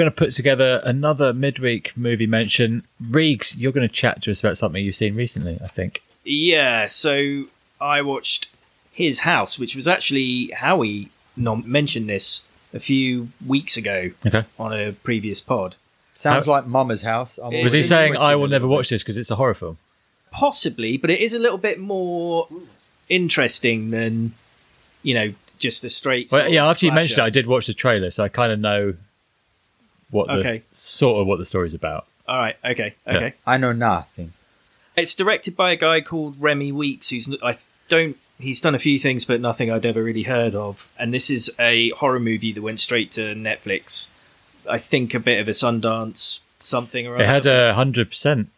going to put together another midweek movie mention. Reegs, you're going to chat to us about something you've seen recently, I think. Yeah, so I watched His House, which was actually Howie nom- mentioned this a few weeks ago Okay. on a previous pod. Sounds How- like Mama's house. I'm Was Was he saying, I will never watch this because it's a horror film? Possibly, but it is a little bit more interesting than, you know, just a straight. Well, yeah, of after you mentioned it. I did watch the trailer, so I kind of know what the Okay. sort of what the story's about. All right, okay, Yeah. okay. I know nothing. It's directed by a guy called Remi Weekes, who's I don't. He's done a few things, but nothing I'd ever really heard of. And this is a horror movie that went straight to Netflix. I think a bit of a Sundance something or It had other. a hundred percent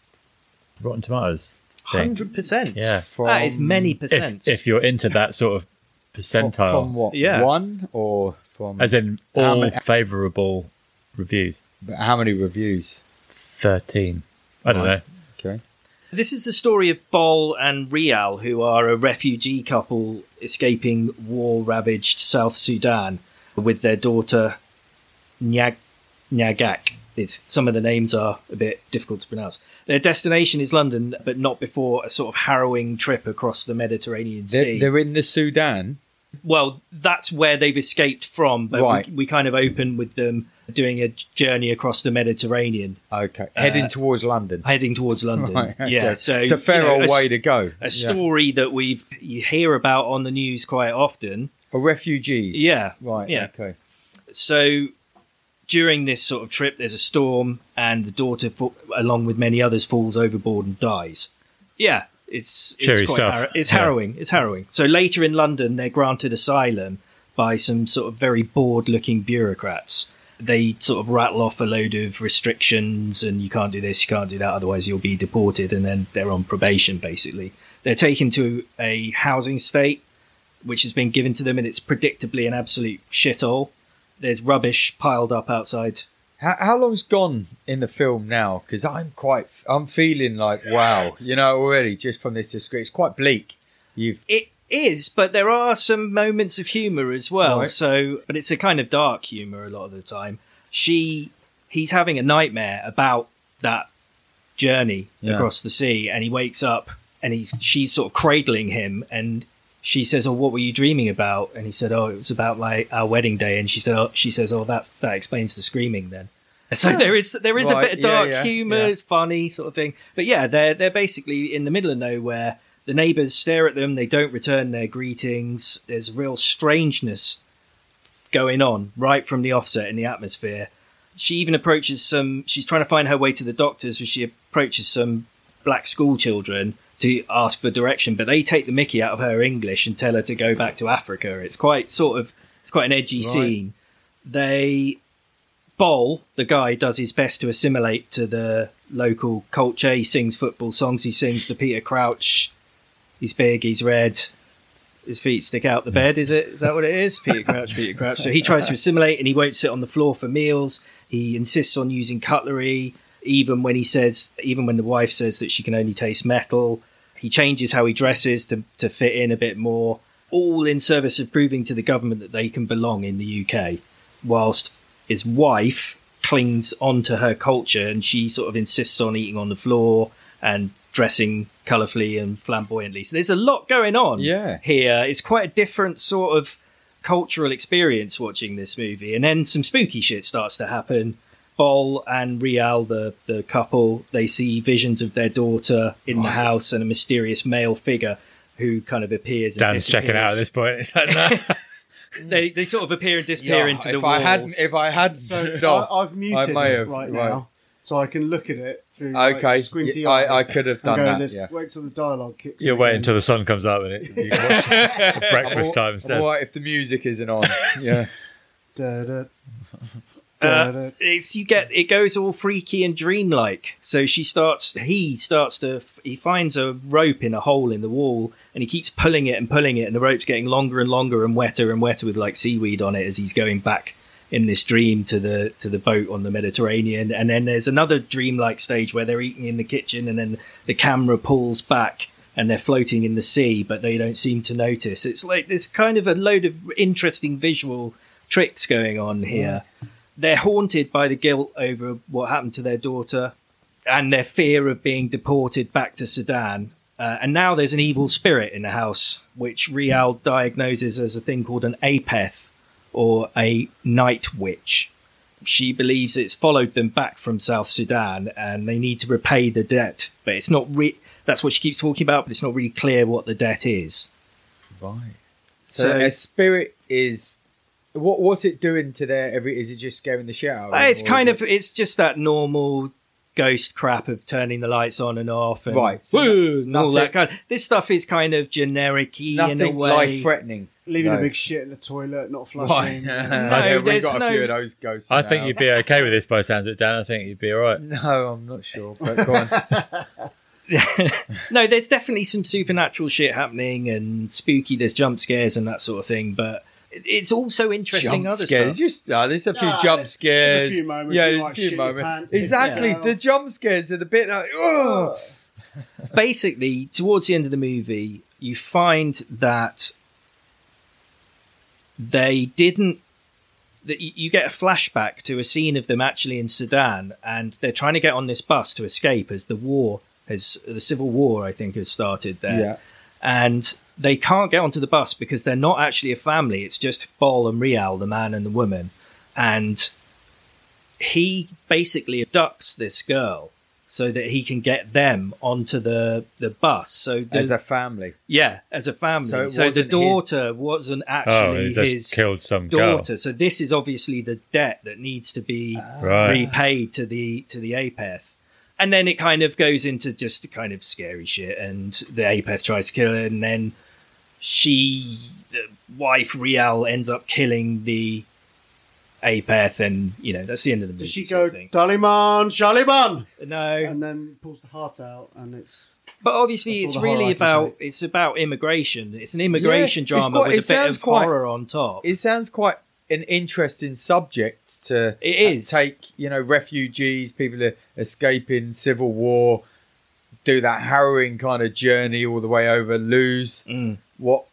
Rotten Tomatoes. thing. hundred percent. Yeah. that is From- many If, percent. if you're into that sort of From, percentile, from what? Yeah. One or from? as in How all many- favourable reviews, but how many reviews? thirteen. I don't Right. know. Okay. This is the story of Bol and Rial, who are a refugee couple escaping war ravaged South Sudan with their daughter Nyag- Nyagak. It's, some of the names are a bit difficult to pronounce. Their destination is London, but not before a sort of harrowing trip across the Mediterranean They're, Sea. they're in the Sudan. Well, that's where they've escaped from, but Right. we, we kind of open with them doing a journey across the Mediterranean, Okay. Heading Uh, towards London. heading towards London. Right, okay. Yeah, so it's a fair you know, old a way to go. a Yeah. story that we've you hear about on the news quite often. For refugees. Yeah, Right. Yeah. Okay. So during this sort of trip, there's a storm, and the daughter, along with many others, falls overboard and dies. Yeah, it's it's Cheery quite stuff. har- it's Yeah. harrowing. It's harrowing. So later in London, they're granted asylum by some sort of very bored-looking bureaucrats. They sort of rattle off a load of restrictions, and you can't do this, you can't do that, otherwise you'll be deported, and then they're on probation. Basically, they're taken to a housing state which has been given to them, and it's predictably an absolute shithole. There's rubbish piled up outside. How, how long's gone in the film now? Because I'm quite, I'm feeling like wow, you know, already just from this description, it's quite bleak. You've It is, but there are some moments of humour as well. Right. So, but it's a kind of dark humour a lot of the time. She, he's having a nightmare about that journey Yeah. across the sea, and he wakes up and he's she's sort of cradling him, and she says, "Oh, what were you dreaming about?" And he said, "Oh, it was about like our wedding day." And she said, oh, "She says, oh, that's that explains the screaming then." So there is there is a bit of dark yeah, humour. yeah. It's funny sort of thing. But yeah, they're they're basically in the middle of nowhere. The neighbours stare at them. They don't return their greetings. There's real strangeness going on right from the offset in the atmosphere. She even approaches some. She's trying to find her way to the doctors, where she approaches some black school children to ask for direction, but they take the Mickey out of her English and tell her to go back to Africa. It's quite sort of it's quite an edgy Right. scene. They Bol, the guy, does his best to assimilate to the local culture. He sings football songs. He sings the Peter Crouch. He's big. He's red. His feet stick out the bed. Is it? Is that what it is? Peter Crouch. Peter Crouch. So he tries to assimilate, and he won't sit on the floor for meals. He insists on using cutlery, even when he says, even when the wife says that she can only taste metal. He changes how he dresses to to fit in a bit more. All in service of proving to the government that they can belong in the UK, whilst his wife clings onto her culture and she sort of insists on eating on the floor and dressing colourfully and flamboyantly. So there's a lot going on Yeah. here. It's quite a different sort of cultural experience watching this movie. And then some spooky shit starts to happen. Bol and Rial, the, the couple, they see visions of their daughter in the house and a mysterious male figure who kind of appears. And Dan's checking out at this point. He's like, "No." Mm. They, they sort of appear and disappear Yeah, into the if walls. I hadn't, if I hadn't, So turned off, I, I've muted may it have, right, right. now, so I can look at it through like, okay, squinty I, I could have done go, that. Yeah. Wait till the dialogue kicks. You'll in wait again." until the sun comes up and it, you can watch the breakfast time instead. all right if the music isn't on. Yeah. Da, da, Uh, it's you get it goes all freaky and dreamlike. So she starts. He starts to. He finds a rope in a hole in the wall, and he keeps pulling it and pulling it, and the rope's getting longer and longer and wetter and wetter with like seaweed on it as he's going back in this dream to the to the boat on the Mediterranean. And then there's another dreamlike stage where they're eating in the kitchen, and then the camera pulls back. And they're floating in the sea, but they don't seem to notice. It's like there's kind of a load of interesting visual tricks going on here. They're haunted by the guilt over what happened to their daughter and their fear of being deported back to Sudan. Uh, and now there's an evil spirit in the house, which Rial diagnoses as a thing called an apeth or a night witch. She believes it's followed them back from South Sudan and they need to repay the debt. But it's not re- that's what she keeps talking about, but it's not really clear what the debt is. Right. So, So- a spirit is what? What's it doing to their every? Is it just scaring the shit out? Of Uh, it's kind is of it's just that normal ghost crap of turning the lights on and off and Right, so woo, and all that kind this stuff is kind of generic in a way life threatening. Leaving No. a big shit in the toilet, not Right. flushing. Yeah, we've there's got a no- few of those ghosts. I now. think you'd be okay with this by the sounds of it, Dan. I think you'd be all right. No, I'm not sure. But go on. no there's definitely some supernatural shit happening and spooky there's jump scares and that sort of thing but it- it's also interesting jump other scares. stuff Just no, oh, there's a few No, jump there's- scares. there's a few moments Yeah, you there's might a few shit your moments. pants, Exactly, yeah. the jump scares are the bit like oh. basically towards the end of the movie you find that they didn't that you you get a flashback to a scene of them actually in Sudan and they're trying to get on this bus to escape as the war has the civil war I think has started there Yeah. and they can't get onto the bus because they're not actually a family. It's just Bol and Rial the man and the woman. And he basically abducts this girl so that he can get them onto the the bus. So the, As a family, yeah as a family. So so, the wasn't his- daughter wasn't Oh, actually he his killed some girl. daughter. So this is obviously the debt that needs to be ah. Right. repaid to the to the apeth and then it kind of goes into just kind of scary shit and the apeth tries to kill her and then she the wife Rial ends up killing the apeth and you know that's the end of the movie Does she go, of thing. Daliman, Shaliban? no And then pulls the heart out, and it's. but obviously it's all the horror really I can about it's about immigration it's an immigration it's drama quite- with it a bit sounds of quite- horror on top it sounds quite an interesting subject to It is. take. You know, refugees, people are escaping civil war, do that harrowing kind of journey all the way over, lose Mm. what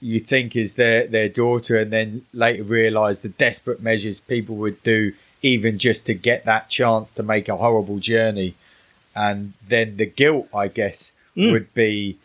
you think is their their daughter, and then later realise the desperate measures people would do even just to get that chance to make a horrible journey, and then the guilt, I guess, Mm. would be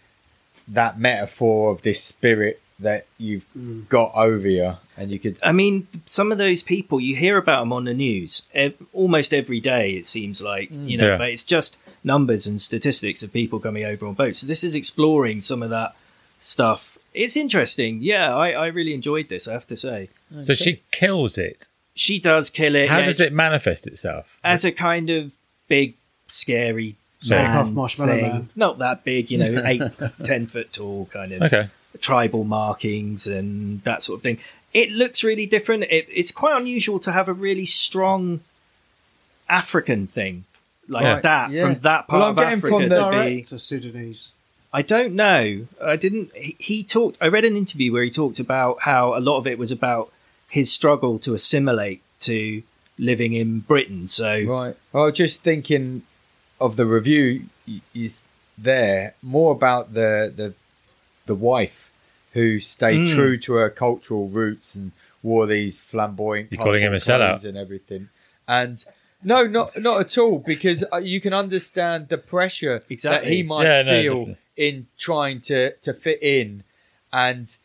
that metaphor of this spirit that you've Mm. got over you, and you could I mean, some of those people you hear about them on the news ev- almost every day. It seems like you know, Yeah. but it's just numbers and statistics of people coming over on boats. So this is exploring some of that stuff. It's interesting. Yeah, I, I really enjoyed this. I have to say, So she kills it. she does kill it. How yeah, does it manifest itself? as a kind of big, scary So- man Puff Marshmallow thing. Man. Not that big, you know, eight, ten foot tall, kind of Okay. Tribal markings and that sort of thing. It looks really different. It, it's quite unusual to have a really strong African thing like Yeah. that Yeah. from that Well, part I'm of getting Africa from to the be. It's a Sudanese. I don't know. I didn't. He, he talked. I read an interview where he talked about how a lot of it was about his struggle to assimilate to living in Britain. So Right. I was just thinking of the review y- is there more about the the the wife who stayed Mm. true to her cultural roots and wore these flamboyant. You're calling him a sellout. and everything. And no, not not at all, because uh, you can understand the pressure that he might Yeah, feel definitely. in trying to to fit in, and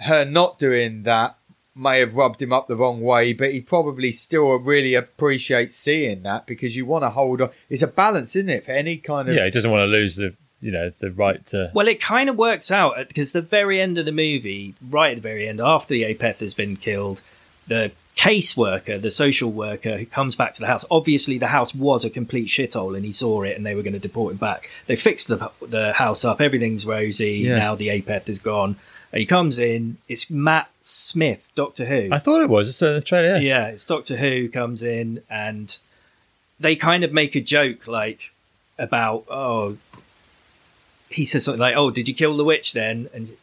her not doing that may have rubbed him up the wrong way, but he probably still really appreciates seeing that because you want to hold on. It's a balance, isn't it, for any kind of Yeah, he doesn't want to lose the you know the right to. Well, it kind of works out because the very end of the movie, right at the very end, after the Apeth has been killed, the caseworker, the social worker who comes back to the house, obviously the house was a complete shithole and he saw it and they were going to deport him back. They fixed the, the house up, everything's rosy, Yeah. now the Apeth is gone. He comes in, it's Matt Smith, Doctor Who. I thought it was. It's a trailer. Yeah. Yeah, it's Doctor Who comes in and they kind of make a joke like about oh he says something like, "Oh, did you kill the witch then?" and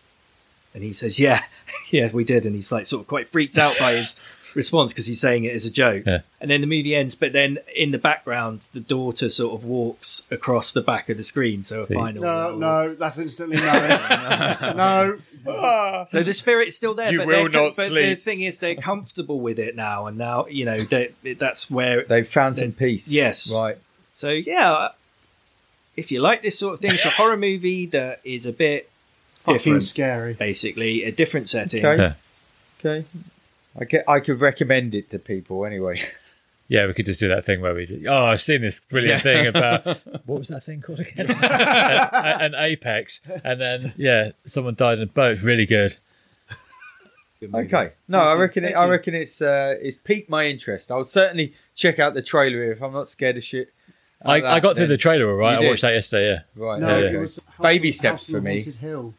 and he says, "Yeah, yeah, we did." And he's like sort of quite freaked out by his response because he's saying it as a joke. Yeah. And then the movie ends, but then in the background, the daughter sort of walks across the back of the screen. So a See. final. No, little- no, that's instantly no. no, So the spirit's still there. You but will not but sleep. The thing is, they're comfortable with it now, and now you know they, that's where. They've found some peace. Yes. Right. So yeah, if you like this sort of thing, it's a horror movie that is a bit Fucking different, scary. basically a different setting. Okay. Yeah. Okay. I, ca- I could recommend it to people anyway. Yeah, we could just do that thing where we. do- Oh, I've seen this brilliant Yeah. thing about what was that thing called again? an, an apex, and then yeah, someone died in a boat. It's really good. Good movie. Okay. No, I reckon it. I reckon it's uh, it's piqued my interest. I'll certainly check out the trailer if I'm not scared of shit. I, like I got through then. the trailer all right. You I did? watched that yesterday. Yeah. Right. No, there yeah. it go. was House Baby on- steps House for the me. Haunted Hill.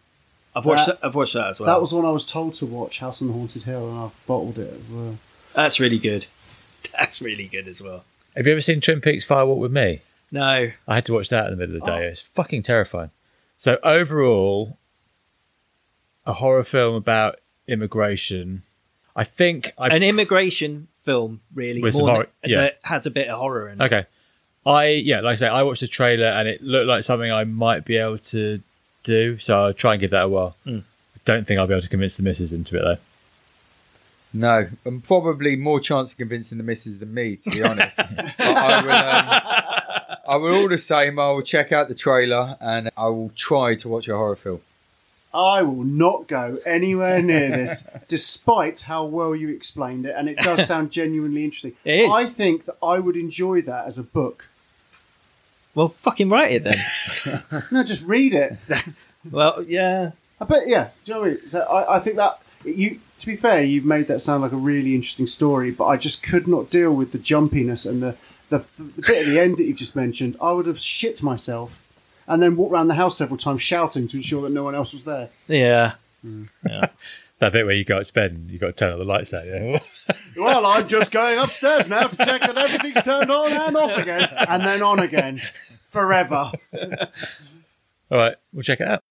I've watched. That- That, I've watched that as well. That was one I was told to watch, House on the Haunted Hill, and I've bottled it as well. That's really good. That's really good as well. Have you ever seen Twin Peaks Firewalk with Me? No, I had to watch that in the middle of the day. Oh. It's fucking terrifying. So overall, a horror film about immigration. I think I an immigration film really With some more horror- than, yeah. that has a bit of horror in it. Okay. I yeah, like I say, I watched the trailer and it looked like something I might be able to do. So I'll try and give that a whirl. Hmm. I don't think I'll be able to convince the missus into it though. No, and probably more chance of convincing the missus than me, to be honest. but I will. Um, I will all the same. I will check out the trailer and I will try to watch a horror film. I will not go anywhere near this, despite how well you explained it, and it does sound genuinely interesting. It is. I think that I would enjoy that as a book. Well, fucking write it then. No, just read it. well, yeah. I bet, yeah. Do you know what I mean? So I, I think that you. To be fair, you've made that sound like a really interesting story, but I just could not deal with the jumpiness and the the, the bit at the end that you've just mentioned. I would have shit myself, and then walked around the house several times shouting to ensure that no one else was there. Yeah. Mm. That bit where you go to bed and you got to turn all the lights out. Yeah. Well, I'm just going upstairs now to check that everything's turned on and off again, and then on again, forever. all right, we'll check it out.